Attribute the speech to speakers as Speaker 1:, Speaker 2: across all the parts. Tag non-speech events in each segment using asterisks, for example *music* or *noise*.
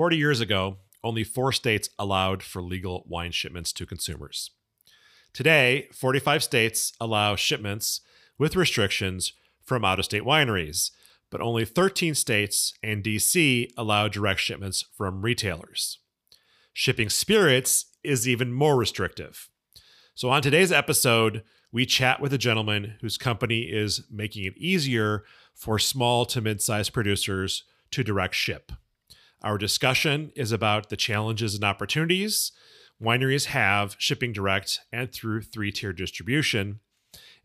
Speaker 1: 40 years ago, only four states allowed for legal wine shipments to consumers. Today, 45 states allow shipments with restrictions from out of state wineries, but only 13 states and DC allow direct shipments from retailers. Shipping spirits is even more restrictive. So, on today's episode, we chat with a gentleman whose company is making it easier for small to mid sized producers to direct ship. Our discussion is about the challenges and opportunities wineries have shipping direct and through three tier distribution.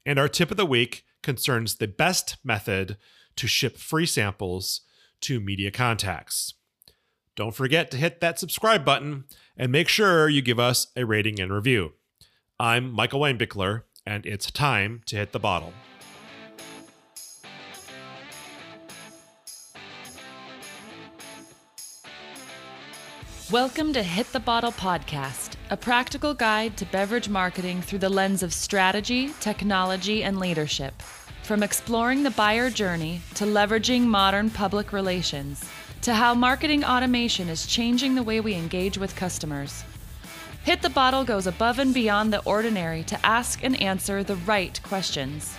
Speaker 1: And our tip of the week concerns the best method to ship free samples to media contacts. Don't forget to hit that subscribe button and make sure you give us a rating and review. I'm Michael Wangbickler, and it's time to hit the bottle.
Speaker 2: Welcome to Hit the Bottle Podcast, a practical guide to beverage marketing through the lens of strategy, technology, and leadership. From exploring the buyer journey to leveraging modern public relations, to how marketing automation is changing the way we engage with customers. Hit the Bottle goes above and beyond the ordinary to ask and answer the right questions.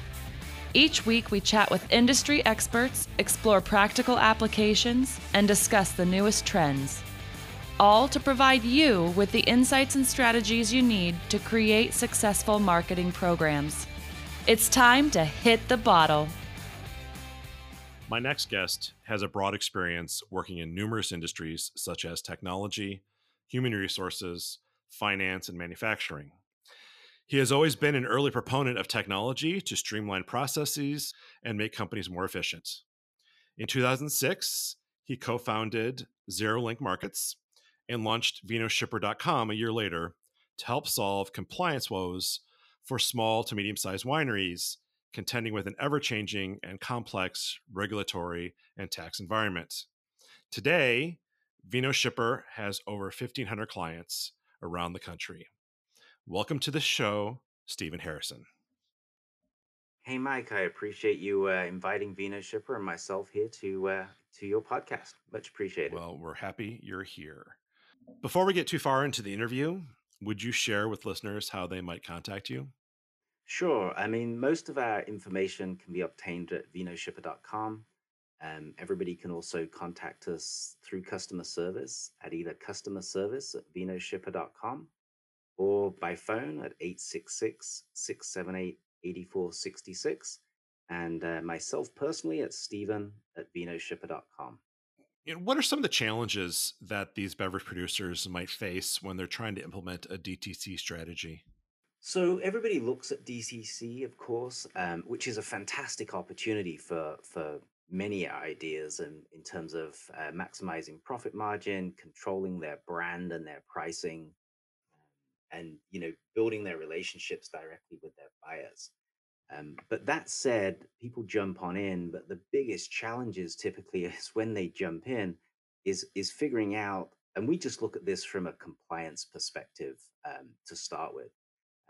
Speaker 2: Each week, we chat with industry experts, explore practical applications, and discuss the newest trends all to provide you with the insights and strategies you need to create successful marketing programs. It's time to hit the bottle.
Speaker 1: My next guest has a broad experience working in numerous industries such as technology, human resources, finance, and manufacturing. He has always been an early proponent of technology to streamline processes and make companies more efficient. In 2006, he co founded Zero Link Markets, and launched vinoshipper.com a year later to help solve compliance woes for small to medium sized wineries contending with an ever changing and complex regulatory and tax environment. Today, VinoShipper has over 1,500 clients around the country. Welcome to the show, Stephen Harrison.
Speaker 3: Hey, Mike, I appreciate you uh, inviting VinoShipper and myself here to uh, to your podcast. Much appreciated.
Speaker 1: Well, we're happy you're here. Before we get too far into the interview, would you share with listeners how they might contact you?
Speaker 3: Sure. I mean, most of our information can be obtained at vinoshipper.com. Um, everybody can also contact us through customer service at either customer service at vinoshipper.com or by phone at 866 678 8466. And uh, myself personally at stephen at vinoshipper.com
Speaker 1: you know, what are some of the challenges that these beverage producers might face when they're trying to implement a DTC strategy?
Speaker 3: So everybody looks at DTC, of course, um, which is a fantastic opportunity for for many ideas and in terms of uh, maximizing profit margin, controlling their brand and their pricing, um, and you know building their relationships directly with their buyers. Um, but that said, people jump on in, but the biggest challenges typically *laughs* is when they jump in is is figuring out, and we just look at this from a compliance perspective um, to start with,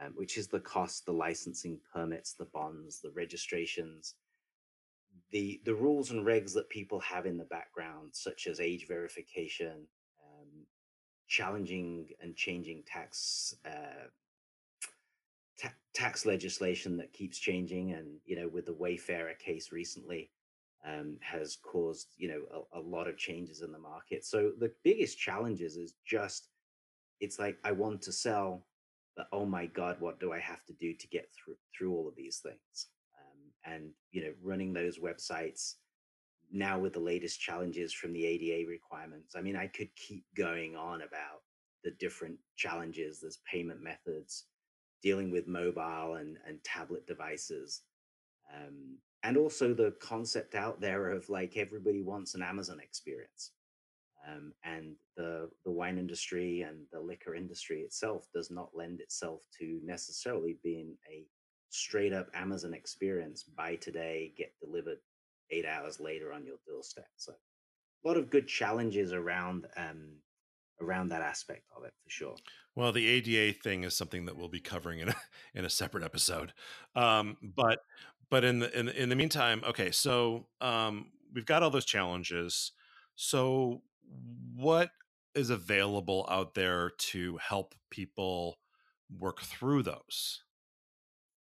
Speaker 3: um, which is the cost, the licensing permits, the bonds, the registrations, the the rules and regs that people have in the background, such as age verification, um, challenging and changing tax uh, ta- tax legislation that keeps changing, and you know, with the Wayfair case recently, um, has caused you know a, a, lot of changes in the market. So the biggest challenges is just it's like I want to sell, but oh my god, what do I have to do to get through through all of these things? Um, and you know, running those websites now with the latest challenges from the ADA requirements. I mean, I could keep going on about the different challenges. There's payment methods dealing with mobile and, and tablet devices. Um, and also the concept out there of like everybody wants an Amazon experience. Um, and the the wine industry and the liquor industry itself does not lend itself to necessarily being a straight up Amazon experience. Buy today, get delivered eight hours later on your doorstep. So a lot of good challenges around um, around that aspect of it for sure.
Speaker 1: Well, the ADA thing is something that we'll be covering in a, *laughs* in a separate episode. Um, but but in the in, in the meantime, okay, so um, we've got all those challenges. So what is available out there to help people work through those?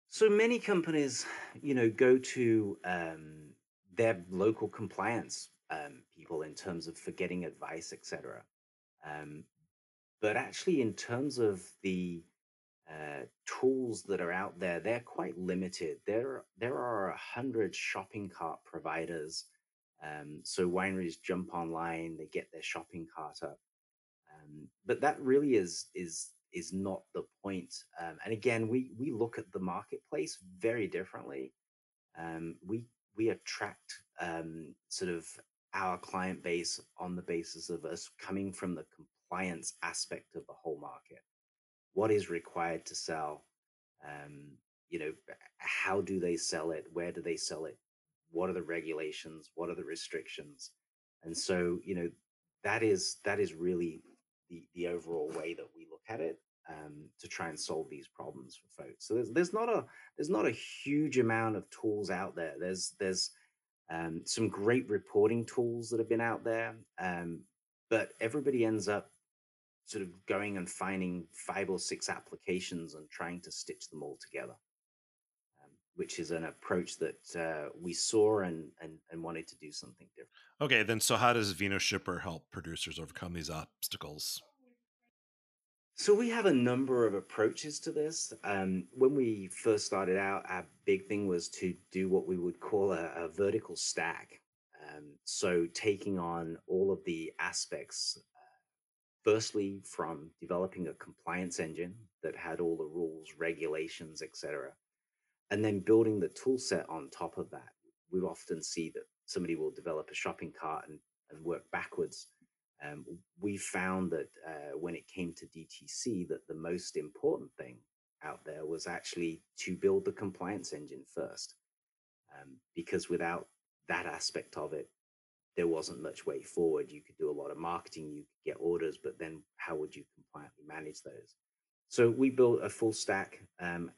Speaker 3: So many companies, you know, go to um, their local compliance um, people in terms of for getting advice, etc. Um, but actually, in terms of the uh, tools that are out there, they're quite limited. There, there are a hundred shopping cart providers. Um, so wineries jump online, they get their shopping cart up, um, but that really is is is not the point. Um, and again, we we look at the marketplace very differently. Um, we we attract um, sort of our client base on the basis of us coming from the compliance aspect of the whole market. What is required to sell? Um, you know, how do they sell it? Where do they sell it? What are the regulations? What are the restrictions? And so, you know, that is that is really the the overall way that we look at it um, to try and solve these problems for folks. So there's there's not a there's not a huge amount of tools out there. There's there's um, some great reporting tools that have been out there, um, but everybody ends up sort of going and finding five or six applications and trying to stitch them all together, um, which is an approach that uh, we saw and, and and wanted to do something different.
Speaker 1: Okay, then so how does VinoShipper help producers overcome these obstacles?
Speaker 3: So we have a number of approaches to this. Um, when we first started out, our big thing was to do what we would call a, a vertical stack. Um, so taking on all of the aspects, uh, firstly from developing a compliance engine that had all the rules, regulations, etc., and then building the tool set on top of that. We often see that somebody will develop a shopping cart and, and work backwards um, we found that uh, when it came to DTC, that the most important thing out there was actually to build the compliance engine first, um, because without that aspect of it, there wasn't much way forward. You could do a lot of marketing, you could get orders, but then how would you compliantly manage those? So we built a full stack um,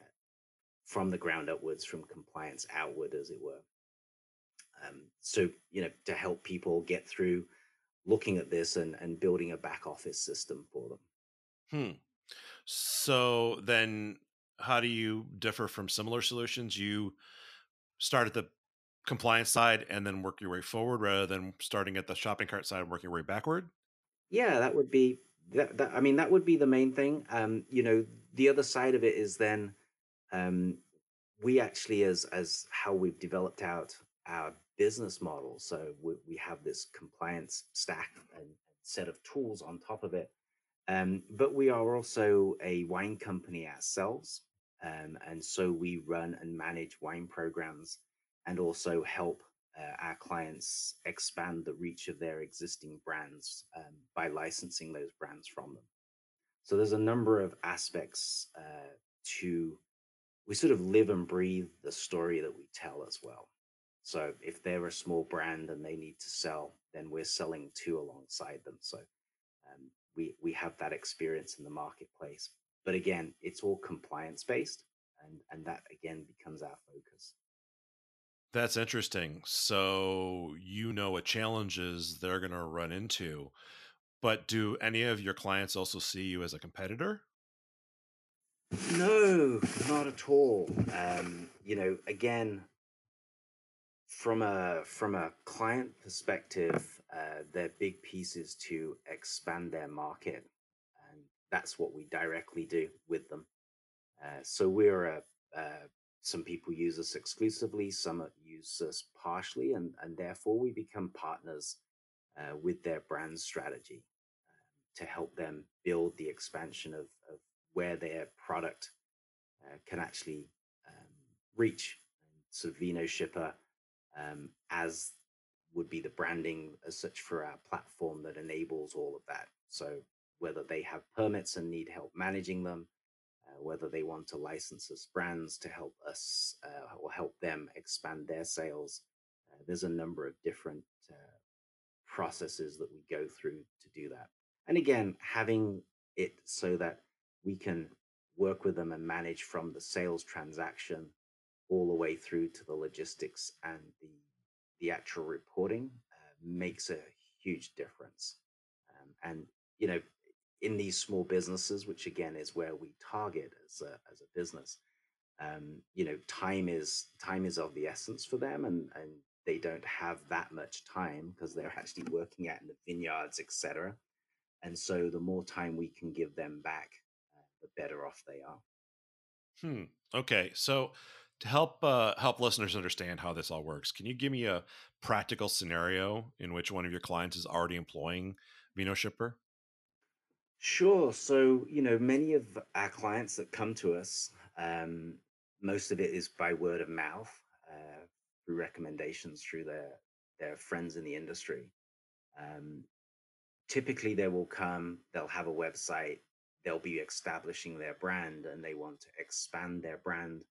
Speaker 3: from the ground upwards, from compliance outward, as it were. Um, so you know, to help people get through looking at this and, and building a back office system for them.
Speaker 1: Hmm. So then how do you differ from similar solutions? You start at the compliance side and then work your way forward rather than starting at the shopping cart side and working your way backward?
Speaker 3: Yeah, that would be that, that I mean that would be the main thing. Um, you know, the other side of it is then um we actually as as how we've developed out our business model. So we, we have this compliance stack and set of tools on top of it. Um, but we are also a wine company ourselves. Um, and so we run and manage wine programs and also help uh, our clients expand the reach of their existing brands um, by licensing those brands from them. So there's a number of aspects uh, to, we sort of live and breathe the story that we tell as well. So if they're a small brand and they need to sell, then we're selling to alongside them. So um, we we have that experience in the marketplace. But again, it's all compliance based, and and that again becomes our focus.
Speaker 1: That's interesting. So you know what challenges they're going to run into, but do any of your clients also see you as a competitor?
Speaker 3: No, not at all. Um, you know, again, from a from a client perspective, uh, their big piece is to expand their market, and that's what we directly do with them. Uh, so we're a uh, some people use us exclusively, some use us partially, and and therefore we become partners uh, with their brand strategy um, to help them build the expansion of, of where their product uh, can actually um, reach. So VinoShipper um, as would be the branding as such for our platform that enables all of that. So whether they have permits and need help managing them, uh, whether they want to license us brands to help us uh, or help them expand their sales, uh, there's a number of different uh, processes that we go through to do that. And again, having it so that we can work with them and manage from the sales transaction all the way through to the logistics and the the actual reporting uh, makes a huge difference. and you know, in these small businesses, which again is where we target as a, as a business, um, you know, time is time is of the essence for them, and and they don't have that much time because they're *laughs* actually working out in the vineyards, etc. And so, the more time we can give them back, uh, the better off they are.
Speaker 1: Hmm. Okay. So, to help uh, help listeners understand how this all works, can you give me a practical scenario in which one of your clients is already employing VinoShipper?
Speaker 3: Sure. So, you know, many of our clients that come to us, um, most of it is by word of mouth, uh, through recommendations through their their friends in the industry. Um, typically, they will come, they'll have a website, they'll be establishing their brand, and they want to expand their brand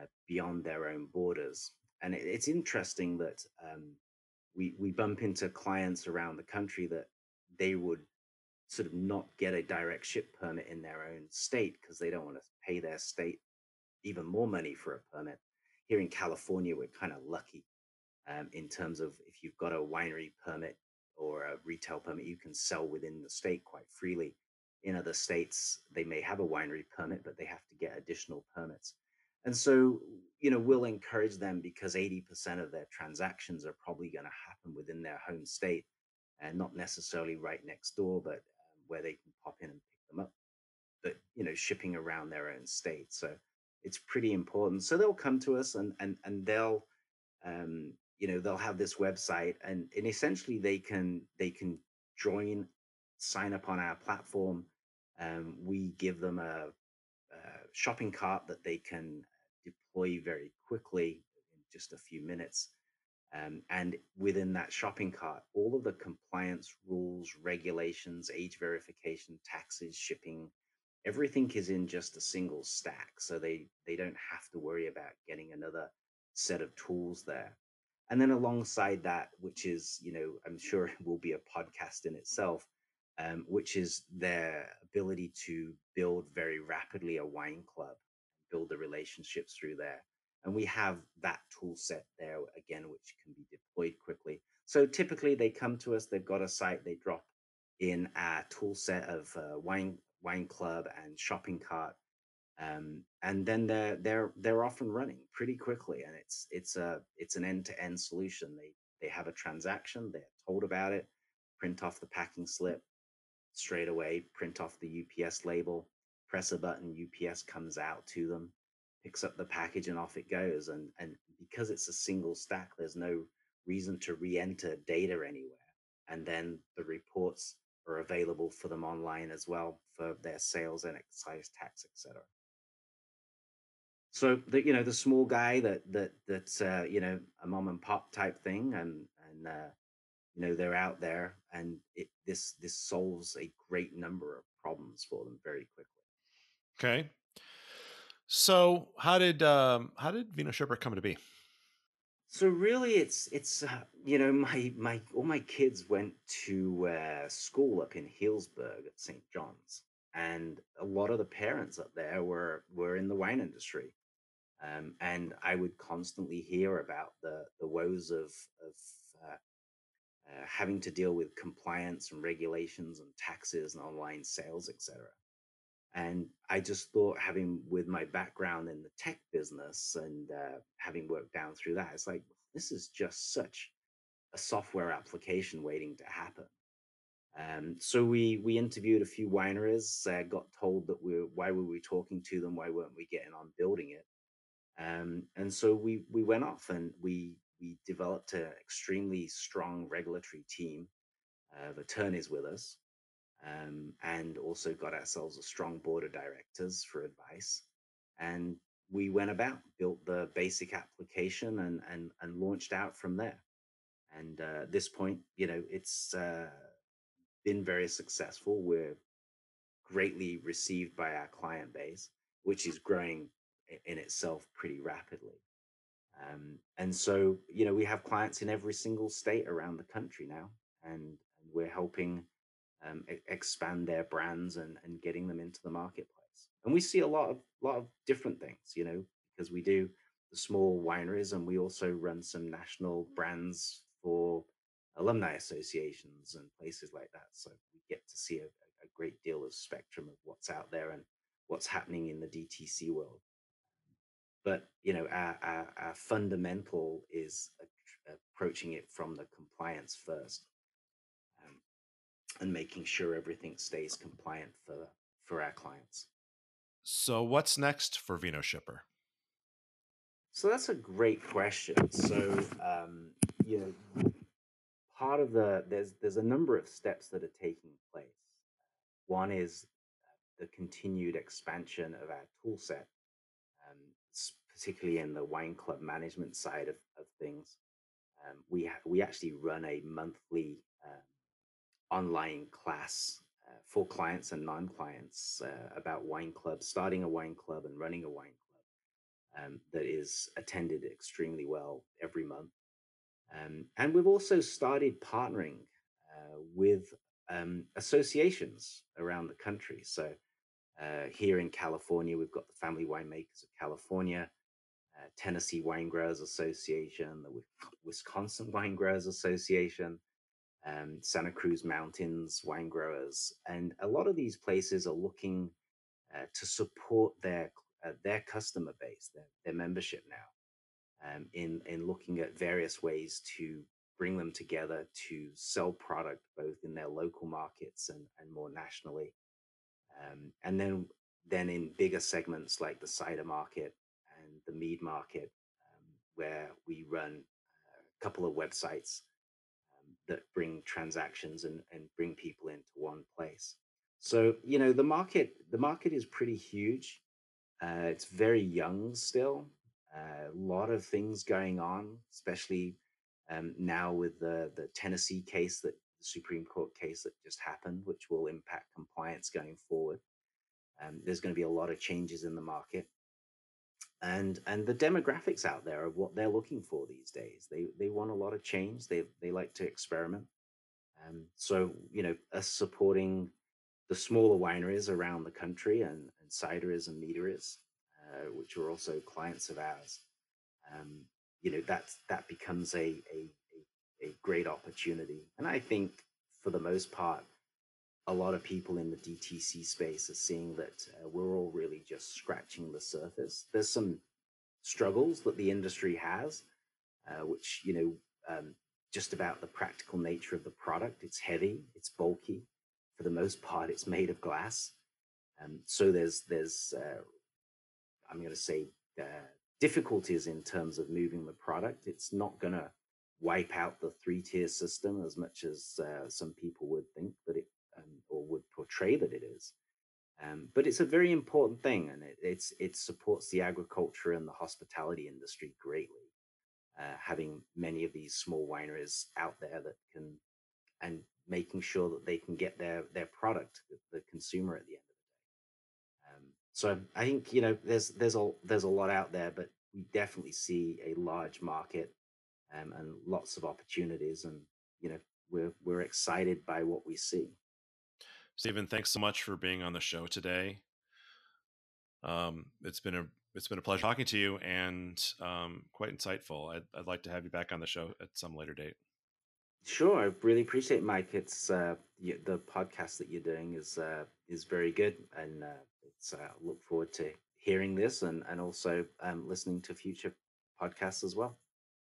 Speaker 3: uh, beyond their own borders. And it, it's interesting that um, we we bump into clients around the country that they would sort of not get a direct ship permit in their own state because they don't want to pay their state even more money for a permit. Here in California, we're kind of lucky um, in terms of if you've got a winery permit or a retail permit, you can sell within the state quite freely. In other states, they may have a winery permit, but they have to get additional permits. And so, you know, we'll encourage them because 80% of their transactions are probably going to happen within their home state and not necessarily right next door, but um, where they can pop in and pick them up. But, you know, shipping around their own state. So it's pretty important. So they'll come to us and, and, and they'll, um, you know, they'll have this website and, and essentially they can, they can join, sign up on our platform. Um, we give them a, a shopping cart that they can deploy very quickly in just a few minutes. Um, and within that shopping cart, all of the compliance rules, regulations, age verification, taxes, shipping, everything is in just a single stack. So they they don't have to worry about getting another set of tools there. And then alongside that, which is, you know, I'm sure *laughs* will be a podcast in itself, um, which is their ability to build very rapidly a wine club build the relationships through there. And we have that tool set there again, which can be deployed quickly. So typically they come to us, they've got a site, they drop in our tool set of uh, wine wine club and shopping cart, um, and then they're they're they're off and running pretty quickly. And it's it's a it's an end to end solution. They they have a transaction, they're told about it, print off the packing slip straight away, print off the UPS label, press a button, UPS comes out to them, picks up the package, and off it goes. And and because it's a single stack, there's no reason to re-enter data anywhere. And then the reports are available for them online as well for their sales and excise tax, etc. So the you know the small guy that that that's uh, you know a mom and pop type thing, and and uh, you know they're out there, and it this this solves a great number of problems for them very quickly.
Speaker 1: Okay. So how did um how did VinoShipper come to be?
Speaker 3: So really, it's it's uh, you know my my all my kids went to uh, school up in Healdsburg at St. John's, and a lot of the parents up there were were in the wine industry, um, and I would constantly hear about the the woes of of uh, uh, having to deal with compliance and regulations and taxes and online sales, etc. And I just thought, having with my background in the tech business and uh, having worked down through that, it's like, this is just such a software application waiting to happen. Um, so we we interviewed a few wineries, uh, got told that we why were we talking to them, why weren't we getting on building it, um, and so we we went off and we we developed an extremely strong regulatory team of attorneys with us um, and also got ourselves a strong board of directors for advice. And we went about, built the basic application, and and and launched out from there. And uh, at this point, you know, it's uh, been very successful. We're greatly received by our client base, which is growing in itself pretty rapidly. Um, and so, you know, we have clients in every single state around the country now, and, and we're helping um, expand their brands and, and getting them into the marketplace. And we see a lot of lot of different things, you know, because we do the small wineries and we also run some national brands for alumni associations and places like that. So we get to see a, a great deal of spectrum of what's out there and what's happening in the DTC world. But you know, our, our, our fundamental is approaching it from the compliance first, and making sure everything stays compliant for for our clients.
Speaker 1: So, what's next for VinoShipper?
Speaker 3: So that's a great question. So, um, you know, part of the there's there's a number of steps that are taking place. One is the continued expansion of our tool set, um, particularly in the wine club management side of, of things. Um, we ha- we actually run a monthly uh, online class uh, for clients and non-clients uh, about wine clubs, starting a wine club and running a wine club um, that is attended extremely well every month. Um, and we've also started partnering uh, with um, associations around the country. So uh, here in California, we've got the Family Winemakers of California, uh, Tennessee Wine Growers Association, the Wisconsin Wine Growers Association, um, Santa Cruz Mountains Wine Growers, and a lot of these places are looking uh, to support their uh, their customer base, their, their membership now, um, in in looking at various ways to bring them together to sell product both in their local markets and, and more nationally. Um, and then then in bigger segments like the cider market and the mead market, um, where we run a couple of websites that bring transactions and, and bring people into one place. So you know the market the market is pretty huge. Uh, it's very young still. Uh, a lot of things going on, especially um, now with the the Tennessee case that the Supreme Court case that just happened, which will impact compliance going forward. Um, there's going to be a lot of changes in the market, and and the demographics out there of what they're looking for these days. They they want a lot of change. They they like to experiment. Um, so you know, us supporting the smaller wineries around the country and, and cideries and meaderies, uh, which are also clients of ours. Um, you know that that becomes a, a a great opportunity. And I think for the most part, a lot of people in the DTC space are seeing that uh, we're all really just scratching the surface. There's some struggles that the industry has, uh, which, you know, um, just about the practical nature of the product. It's heavy, it's bulky. For the most part, it's made of glass. Um, so there's, there's uh, I'm going to say, uh, difficulties in terms of moving the product. It's not going to wipe out the three tier system as much as uh, some people would think that it um, or would portray that it is. Um, but it's a very important thing, and it, it's it supports the agriculture and the hospitality industry greatly. Uh, having many of these small wineries out there that can and making sure that they can get their their product to the consumer at the end of the day. Um, so I think you know there's there's a there's a lot out there, but we definitely see a large market um, and lots of opportunities. And you know, we're we're excited by what we see.
Speaker 1: Stephen, thanks so much for being on the show today. Um, it's been a it's been a pleasure talking to you and um, quite insightful. I'd, I'd like to have you back on the show at some later date.
Speaker 3: Sure, I really appreciate it, Mike. It's uh, the podcast that you're doing is uh, is very good, and uh, it's uh, look forward to hearing this and and also um, listening to future podcasts as well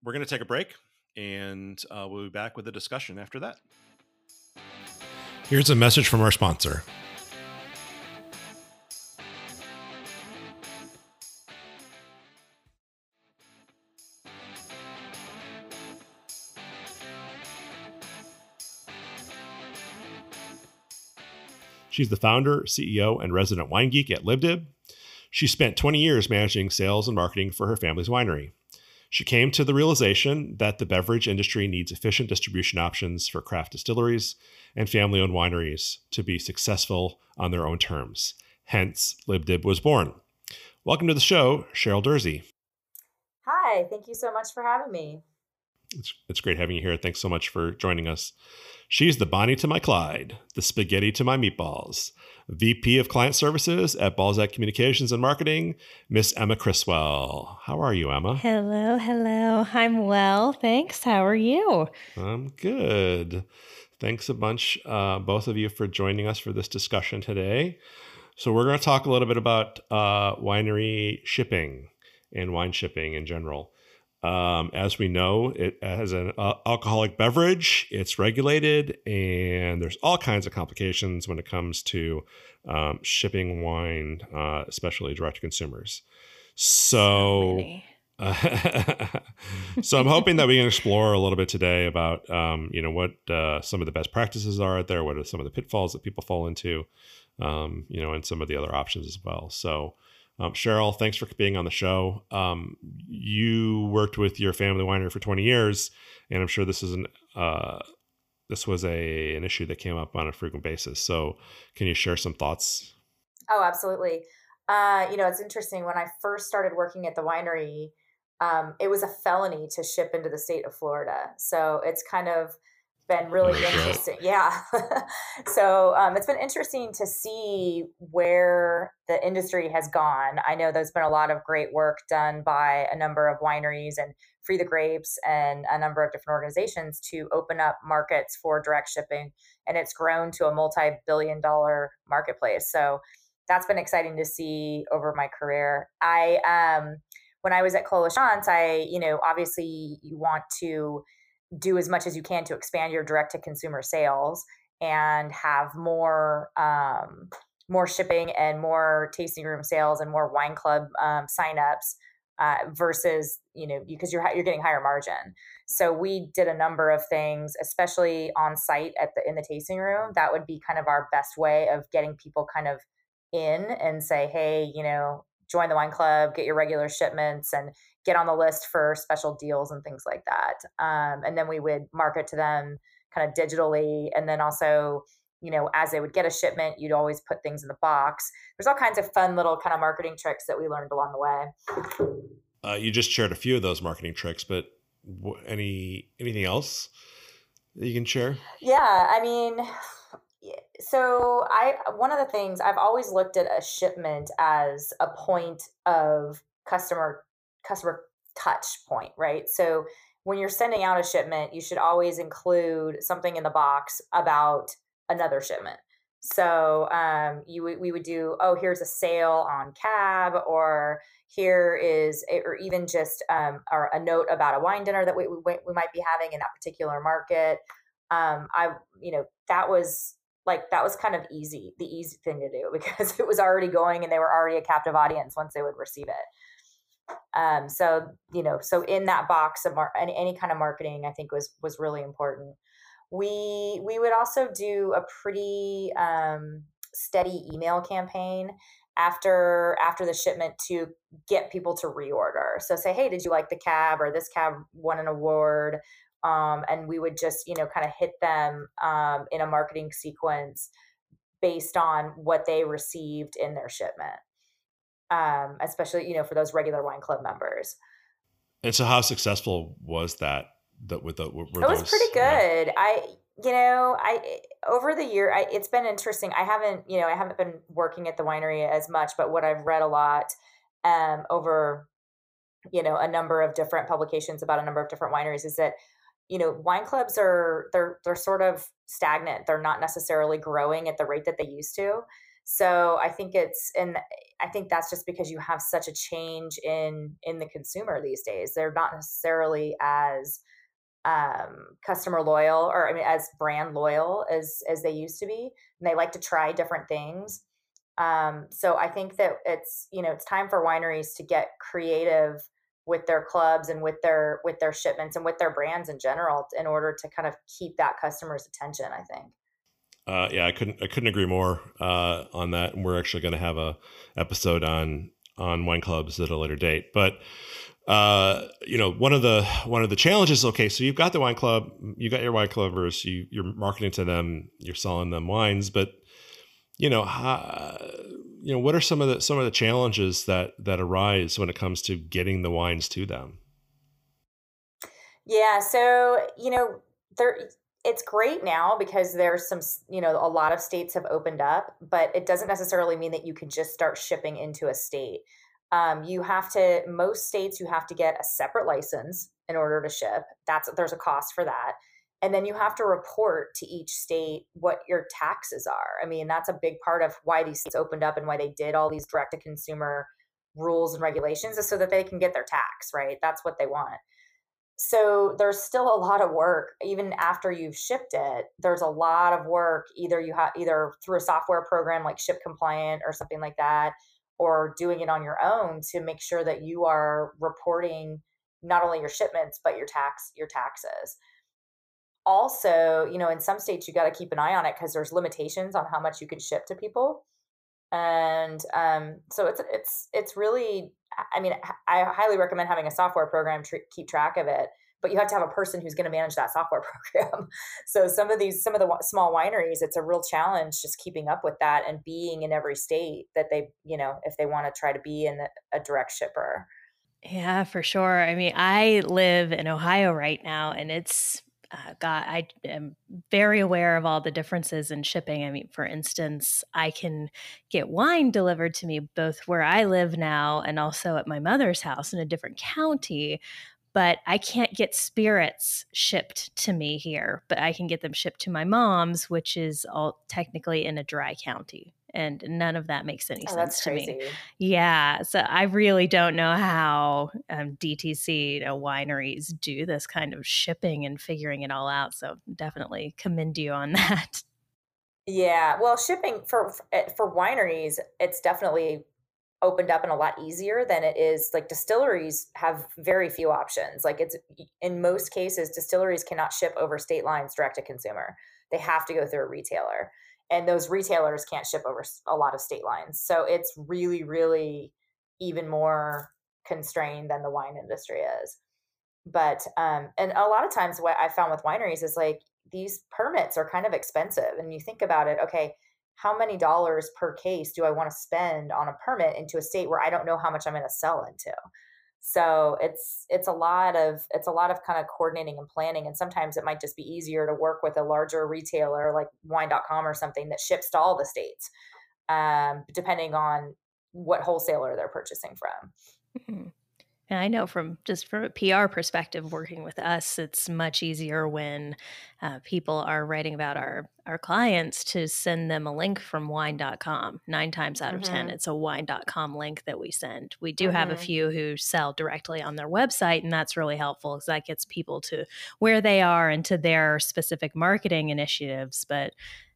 Speaker 1: we're going to take a break and uh, we'll be back with a discussion after that. Here's a message from our sponsor. She's the founder, CEO, and resident wine geek at LibDib. She spent 20 years managing sales and marketing for her family's winery. She came to the realization that the beverage industry needs efficient distribution options for craft distilleries and family owned wineries to be successful on their own terms. Hence, LibDib was born. Welcome to the show, Cheryl Durzy.
Speaker 4: Hi, thank you so much for having me.
Speaker 1: It's, it's great having you here. Thanks so much for joining us. She's the Bonnie to my Clyde, the spaghetti to my meatballs. VP of Client Services at Balzac Communications and Marketing, Miss Emma Criswell. How are you, Emma?
Speaker 4: Hello, hello. I'm well, thanks. How are you?
Speaker 1: I'm good. Thanks a bunch, uh, both of you, for joining us for this discussion today. So, we're going to talk a little bit about uh, winery shipping and wine shipping in general. Um, as we know, it has an uh, alcoholic beverage, it's regulated, and there's all kinds of complications when it comes to um, shipping wine, uh, especially direct to consumers. So, *laughs* so I'm hoping that we can explore a little bit today about, um, you know, what uh, some of the best practices are out there, what are some of the pitfalls that people fall into, um, you know, and some of the other options as well. So. Um, Cheryl, thanks for being on the show. Um, you worked with your family winery for 20 years, and I'm sure this is an uh, this was a an issue that came up on a frequent basis. So, can you share some thoughts?
Speaker 5: Oh, absolutely. Uh, you know, it's interesting. When I first started working at the winery, um, it was a felony to ship into the state of Florida. So it's kind of been really interesting. Yeah. *laughs* so um, it's been interesting to see where the industry has gone. I know there's been a lot of great work done by a number of wineries and Free the Grapes and a number of different organizations to open up markets for direct shipping. And it's grown to a multi billion dollar marketplace. So that's been exciting to see over my career. I, um, when I was at Lachance, I, you know, obviously you want to do as much as you can to expand your direct to consumer sales and have more um, more shipping and more tasting room sales and more wine club um, signups uh, versus you know because you're you're getting higher margin. So we did a number of things, especially on site at the in the tasting room. That would be kind of our best way of getting people kind of in and say, hey, you know, join the wine club, get your regular shipments, and get on the list for special deals and things like that. Um, and then we would market to them kind of digitally. And then also, you know, as they would get a shipment, you'd always put things in the box. There's all kinds of fun little kind of marketing tricks that we learned along the way.
Speaker 1: Uh, you just shared a few of those marketing tricks, but any anything else that you can share?
Speaker 5: Yeah, I mean, so I one of the things I've always looked at a shipment as a point of customer customer touch point, right? So when you're sending out a shipment, you should always include something in the box about another shipment. So um, you we would do oh here's a sale on cab or here is a, or even just um, or a note about a wine dinner that we, we, we might be having in that particular market. Um, I you know that was like that was kind of easy the easy thing to do *laughs* because it was already going and they were already a captive audience once they would receive it. Um, so you know, so in that box of mar- any, any kind of marketing, I think was was really important. We we would also do a pretty um, steady email campaign after after the shipment to get people to reorder. So say, hey, did you like the cab or this cab won an award? Um, and we would just you know kind of hit them um, in a marketing sequence based on what they received in their shipment um, especially you know for those regular wine club members.
Speaker 1: And so, how successful was that? That with the were it
Speaker 5: was those, pretty good. Yeah. I you know I over the year I, it's been interesting. I haven't you know I haven't been working at the winery as much, but what I've read a lot um, over you know a number of different publications about a number of different wineries is that you know wine clubs are they're they're sort of stagnant they're not necessarily growing at the rate that they used to so i think it's and i think that's just because you have such a change in in the consumer these days. They're not necessarily as um, customer loyal or I mean as brand loyal as as they used to be and they like to try different things. Um, so i think that it's you know it's time for wineries to get creative with their clubs and with their with their shipments and with their brands in general in order to kind of keep that customer's attention i think
Speaker 1: uh, yeah, I couldn't I couldn't agree more uh, on that. And we're actually going to have a episode on on wine clubs at a later date. But uh, you know, one of the one of the challenges. Okay, so you've got the wine club, you got your wine clubbers, you you're marketing to them, you're selling them wines, but you know, how, you know, what are some of the some of the challenges that that arise when it comes to getting the wines to them?
Speaker 5: Yeah, so you know, there it's great now because there's some, you know, a lot of states have opened up, but it doesn't necessarily mean that you can just start shipping into a state. Um, you have to most states you have to get a separate license in order to ship. That's there's a cost for that. And then you have to report to each state what your taxes are. I mean, that's a big part of why these states opened up and why they did all these direct to consumer rules and regulations is so that they can get their tax, right? That's what they want. So there's still a lot of work even after you've shipped it. There's a lot of work either you have either through a software program like Ship Compliant or something like that or doing it on your own to make sure that you are reporting not only your shipments but your tax your taxes also you know in some states you got to keep an eye on it because there's limitations on how much you can ship to people and um, so it's it's it's really i mean i highly recommend having a software program to keep track of it but you have to have a person who's going to manage that software *laughs* program. So some of these some of the small wineries it's a real challenge just keeping up with that and being in every state that they you know if they want to try to be in a direct shipper.
Speaker 4: Yeah for sure. I mean i live in ohio right now and it's uh, God, I am very aware of all the differences in shipping. I mean, for instance, I can get wine delivered to me both where I live now and also at my mother's house in a different county. But I can't get spirits shipped to me here, but I can get them shipped to my mom's, which is all technically in a dry county and none of that makes any
Speaker 5: oh,
Speaker 4: sense
Speaker 5: to
Speaker 4: me. Yeah, so I really don't know how um, DTC you know, wineries do this kind of shipping and figuring it all out. So definitely commend you on *laughs* that.
Speaker 5: Yeah, well, shipping for eh, for wineries, it's definitely opened up and a lot easier than it is like distilleries have very few options like it's in most cases distilleries cannot ship over state lines direct to consumer they have to go through a retailer and those retailers can't ship over a lot of state lines so it's really really even more constrained than the wine industry is. But um and a lot of times what i found with wineries is like these permits are kind of expensive and you think about it okay how many dollars per case do i want to spend on a permit into a state where i don't know how much i'm going to sell into so it's it's a lot of it's a lot of kind of coordinating and planning and sometimes it might just be easier to work with a larger retailer like wine.com or something that ships to all the states um, depending on what wholesaler they're purchasing from
Speaker 4: mm-hmm. And I know from just from a PR perspective, working with us, it's much easier when uh, people are writing about our our clients to send them a link from wine.com. Nine times out of mm-hmm. 10, it's a wine.com link that we send. We do mm-hmm. have a mm-hmm. few who sell directly on their website, and that's really helpful because that gets people to where they are and to their specific marketing initiatives. But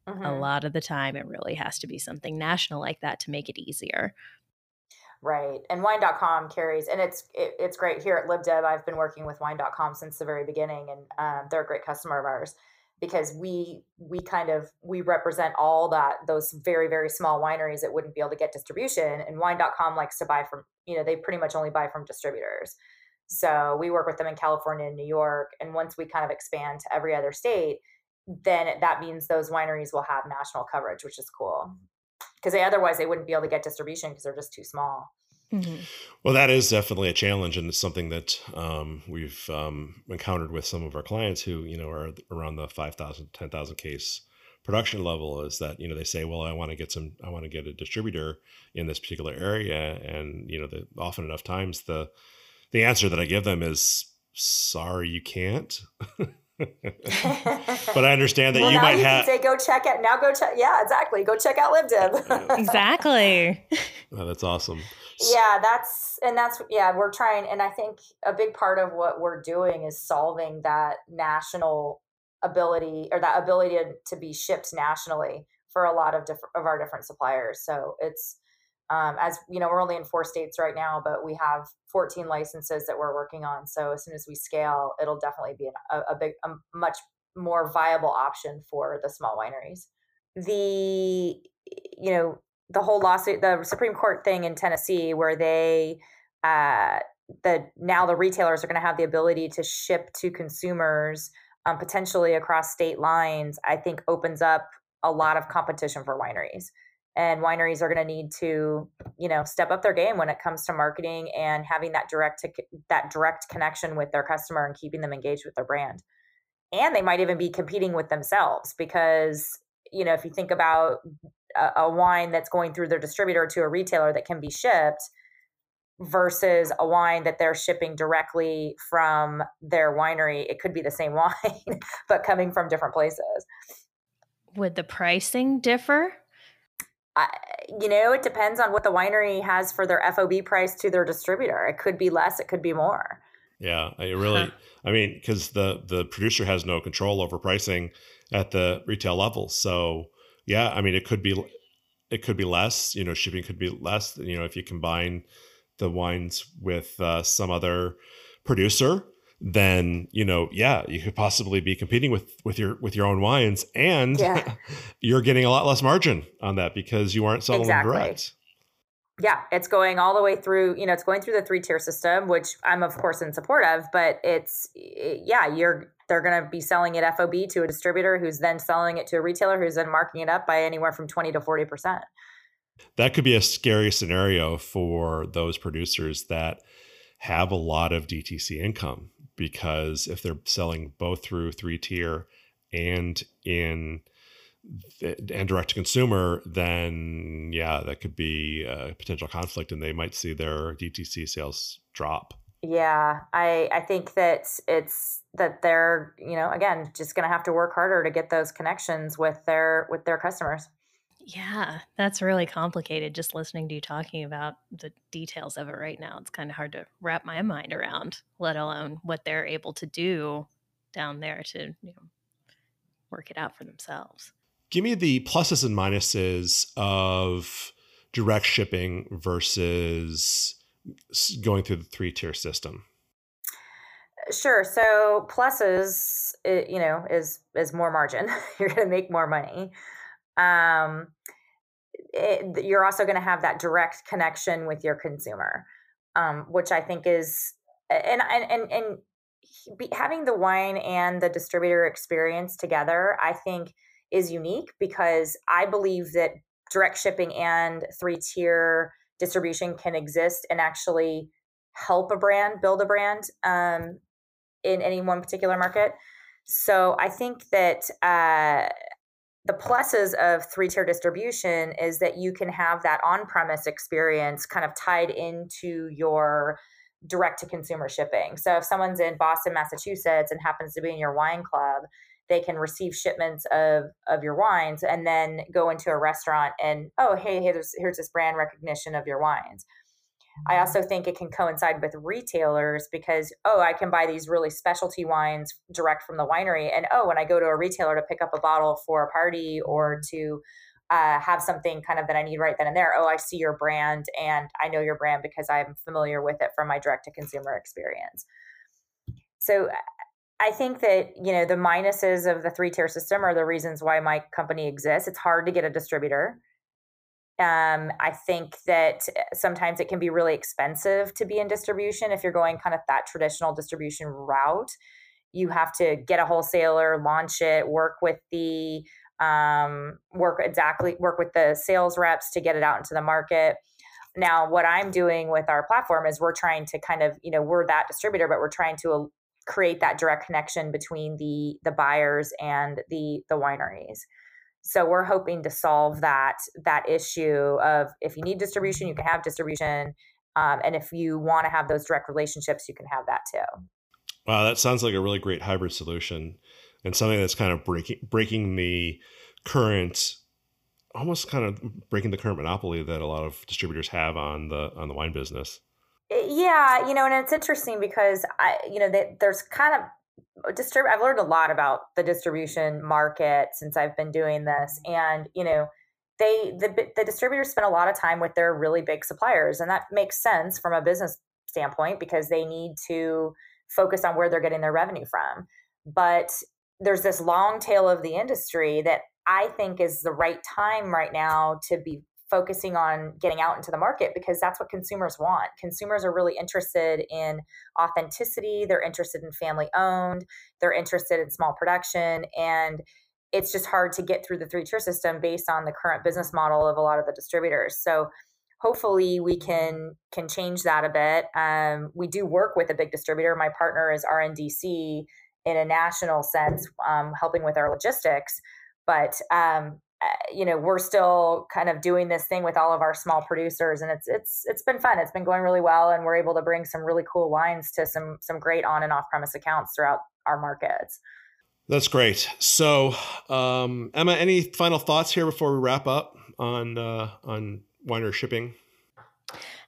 Speaker 4: mm-hmm. a lot of the time, it really has to be something national like that to make it easier.
Speaker 5: Right. And wine.com carries, and it's it, it's great here at LibDib. I've been working with wine.com since the very beginning, and um, they're a great customer of ours because we we kind of we represent all that those very very small wineries that wouldn't be able to get distribution and wine.com likes to buy from you know they pretty much only buy from distributors so we work with them in california and new york and once we kind of expand to every other state then that means those wineries will have national coverage which is cool because they otherwise they wouldn't be able to get distribution because they're just too small.
Speaker 1: Mm-hmm. Well, that is definitely a challenge, and it's something that um, we've um, encountered with some of our clients who, you know, are around the 5,000, 10,000 case production level. Is that you know they say, well, I want to get some, I want to get a distributor in this particular area, and you know, the, often enough times the the answer that I give them is, sorry, you can't. *laughs* *laughs* but I understand that well, you might you have
Speaker 5: say go check out now. Go check. Yeah, exactly. Go check out LibDib.
Speaker 4: exactly. *laughs*
Speaker 1: Oh, that's awesome.
Speaker 5: Yeah, that's and that's yeah. We're trying, and I think a big part of what we're doing is solving that national ability or that ability to, to be shipped nationally for a lot of different of our different suppliers. So it's um, as you know, we're only in four states right now, but we have 14 licenses that we're working on. So as soon as we scale, it'll definitely be a, a big, a much more viable option for the small wineries. The, you know, the whole lawsuit, the Supreme Court thing in Tennessee, where they, uh, the now the retailers are going to have the ability to ship to consumers um, potentially across state lines. I think opens up a lot of competition for wineries and wineries are going to need to you know step up their game when it comes to marketing and having that direct to, that direct connection with their customer and keeping them engaged with their brand. And they might even be competing with themselves because you know if you think about a, a wine that's going through their distributor to a retailer that can be shipped versus a wine that they're shipping directly from their winery it could be the same *laughs* wine but coming from different places.
Speaker 4: Would the pricing differ
Speaker 5: I, you know, it depends on what the winery has for their FOB price to their distributor. It could be less, it could be more.
Speaker 1: Yeah, it really. I mean, because the the producer has no control over pricing at the retail level. So yeah, I mean, it could be it could be less. You know, shipping could be less. You know, if you combine the wines with uh, some other producer then you know yeah you could possibly be competing with with your with your own wines and yeah. *laughs* you're getting a lot less margin on that because you aren't selling exactly. direct
Speaker 5: yeah it's going all the way through you know it's going through the three tier system which i'm of course in support of but it's yeah you're they're going to be selling it fob to a distributor who's then selling it to a retailer who's then marking it up by anywhere from 20 to 40 percent
Speaker 1: that could be a scary scenario for those producers that have a lot of dtc income because if they're selling both through three tier and in and direct to consumer, then yeah, that could be a potential conflict, and they might see their DTC sales drop.
Speaker 5: Yeah, I I think that it's that they're you know again just going to have to work harder to get those connections with their with their customers.
Speaker 4: Yeah, that's really complicated just listening to you talking about the details of it right now. It's kind of hard to wrap my mind around, let alone what they're able to do down there to you know, work it out for themselves.
Speaker 1: Give me the pluses and minuses of direct shipping versus going through the three tier system.
Speaker 5: Uh, sure. So pluses, you know, is is more margin. *laughs* You're going to make more money um, it, you're also going to have that direct connection with your consumer, um, which I think is and and and, and be, having the wine and the distributor experience together, I think is unique because I believe that direct shipping and three tier distribution can exist and actually help a brand build a brand um, in any one particular market. So I think that uh, the pluses of three tier distribution is that you can have that on premise experience kind of tied into your direct to consumer shipping. So if someone's in Boston, Massachusetts and happens to be in your wine club, they can receive shipments of of your wines and then go into a restaurant and oh hey here's here's this brand recognition of your wines. I also think it can coincide with retailers because, oh, I can buy these really specialty wines direct from the winery. And oh, when I go to a retailer to pick up a bottle for a party or to uh, have something kind of that I need right then and there, oh, I see your brand and I know your brand because I'm familiar with it from my direct to consumer experience. So I think that, you know, the minuses of the three tier system are the reasons why my company exists. It's hard to get a distributor um, I think that sometimes it can be really expensive to be in distribution if you're going kind of that traditional distribution route. You have to get a wholesaler, launch it, work with the um, work exactly work with the sales reps to get it out into the market. Now, what I'm doing with our platform is we're trying to kind of, you know, we're that distributor, but we're trying to uh, create that direct connection between the the buyers and the the wineries. So we're hoping to solve that that issue of if you need distribution, you can have distribution, um, and if you want to have those direct relationships, you can have that too.
Speaker 1: Wow, that sounds like a really great hybrid solution, and something that's kind of breaking breaking the current, almost kind of breaking the current monopoly that a lot of distributors have on the on the wine business.
Speaker 5: Yeah, you know, and it's interesting because I, you know, they, there's kind of Uh, distrib- I've learned a lot about the distribution market since I've been doing this, and you know, they the the distributors spend a lot of time with their really big suppliers, and that makes sense from a business standpoint because they need to focus on where they're getting their revenue from. But there's this long tail of the industry that I think is the right time right now to be focusing on getting out into the market because that's what consumers want. Consumers are really interested in authenticity, they're interested in family owned, they're interested in small production and it's just hard to get through the three tier system based on the current business model of a lot of the distributors. So hopefully we can can change that a bit. Um, we do work with a big distributor. My partner is RNDC in a national sense, um, helping with our logistics. But um, you know, we're still kind of doing this thing with all of our small producers, and it's it's it's been fun. It's been going really well, and we're able to bring some really cool wines to some some great on and off premise accounts throughout our markets.
Speaker 1: That's great. So, um, Emma, any final thoughts here before we wrap up on uh, on winery shipping?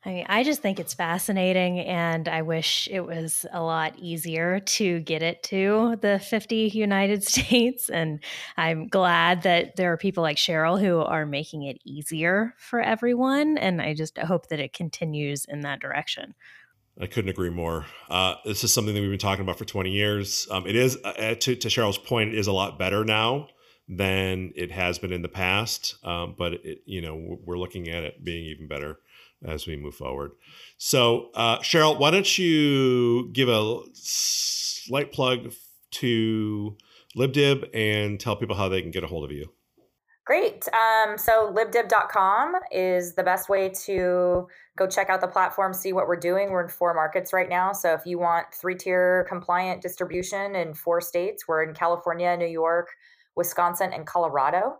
Speaker 4: I mean, I just think it's fascinating, and I wish it was a lot easier to get it to the 50 United *laughs* States. And I'm glad that there are people like Cheryl who are making it easier for everyone. And I just hope that it continues in that direction.
Speaker 1: I couldn't agree more. Uh, this is something that we've been talking about for 20 years. Um, it is, uh, uh, to, to, Cheryl's point, it is a lot better now than it has been in the past. Um, but it, you know, we're looking at it being even better as we move forward. So, uh, Cheryl, why don't you give a slight plug to LibDib and tell people how they can get a hold of you?
Speaker 5: Great. Um, so libdib.com is the best way to go check out the platform, see what we're doing. We're in four markets right now. So if you want three tier compliant distribution in four states, we're in California, New York, Wisconsin, and Colorado.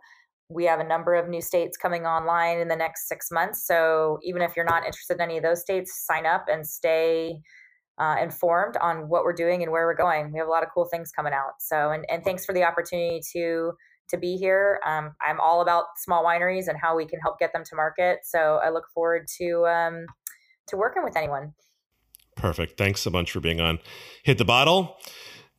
Speaker 5: We have a number of new states coming online in the next six months. So even if you're not interested in any of those states, sign up and stay uh, informed on what we're doing and where we're going. We have a lot of cool things coming out. So, and, and thanks for the opportunity to to be here. Um, I'm all about small wineries and how we can help get them to market. So I look forward to um, to working with anyone.
Speaker 1: Perfect. Thanks so much for being on. Hit the bottle.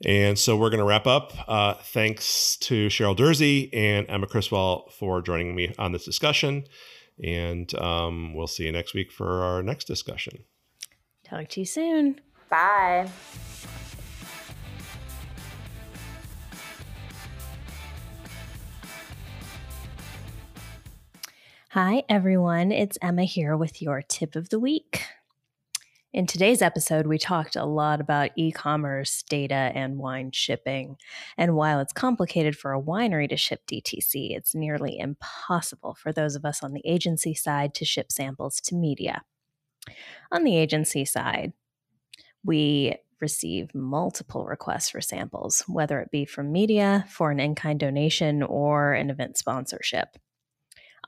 Speaker 1: And so we're going to wrap up. Uh, thanks to Cheryl Durzy and Emma Criswell for joining me on this discussion. And um, we'll see you next week for our next discussion.
Speaker 4: Talk to you soon.
Speaker 5: Bye.
Speaker 4: Hi, everyone. It's Emma here with your tip of the week. In today's episode, we talked a lot about e commerce, data, and wine shipping. And while it's complicated for a winery to ship DTC, it's nearly impossible for those of us on the agency side to ship samples to media. On the agency side, we receive multiple requests for samples, whether it be from media, for an in kind donation, or an event sponsorship.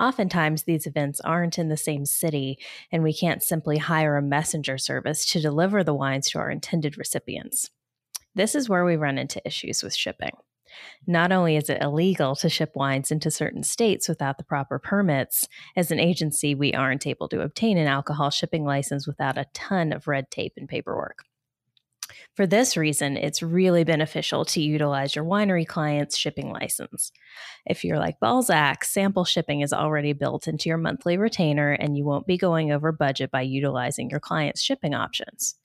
Speaker 4: Oftentimes, these events aren't in the same city, and we can't simply hire a messenger service to deliver the wines to our intended recipients. This is where we run into issues with shipping. Not only is it illegal to ship wines into certain states without the proper permits, as an agency, we aren't able to obtain an alcohol shipping license without a ton of red tape and paperwork. For this reason, it's really beneficial to utilize your winery client's shipping license. If you're like Balzac, sample shipping is already built into your monthly retainer and you won't be going over budget by utilizing your client's shipping options.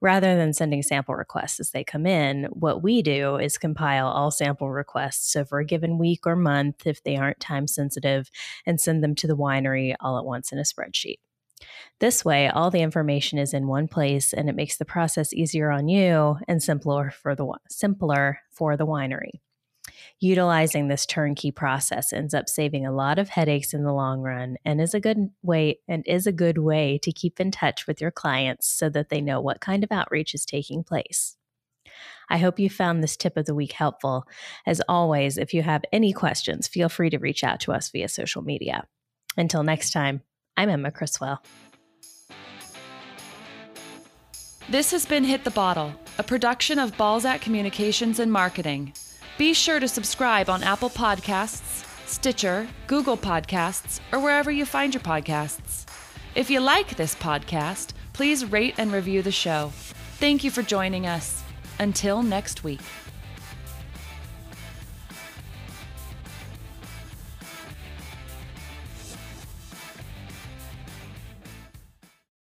Speaker 4: Rather than sending sample requests as they come in, what we do is compile all sample requests over a given week or month if they aren't time sensitive and send them to the winery all at once in a spreadsheet. This way, all the information is in one place and it makes the process easier on you and simpler for the simpler for the winery. Utilizing this turnkey process ends up saving a lot of headaches in the long run and is a good way and is a good way to keep in touch with your clients so that they know what kind of outreach is taking place. I hope you found this tip of the week helpful. As always, if you have any questions, feel free to reach out to us via social media. Until next time, I'm Emma Criswell.
Speaker 2: This has been Hit the Bottle, a production of Balzac Communications and Marketing. Be sure to subscribe on Apple Podcasts, Stitcher, Google Podcasts, or wherever you find your podcasts. If you like this podcast, please rate and review the show. Thank you for joining us. Until next week.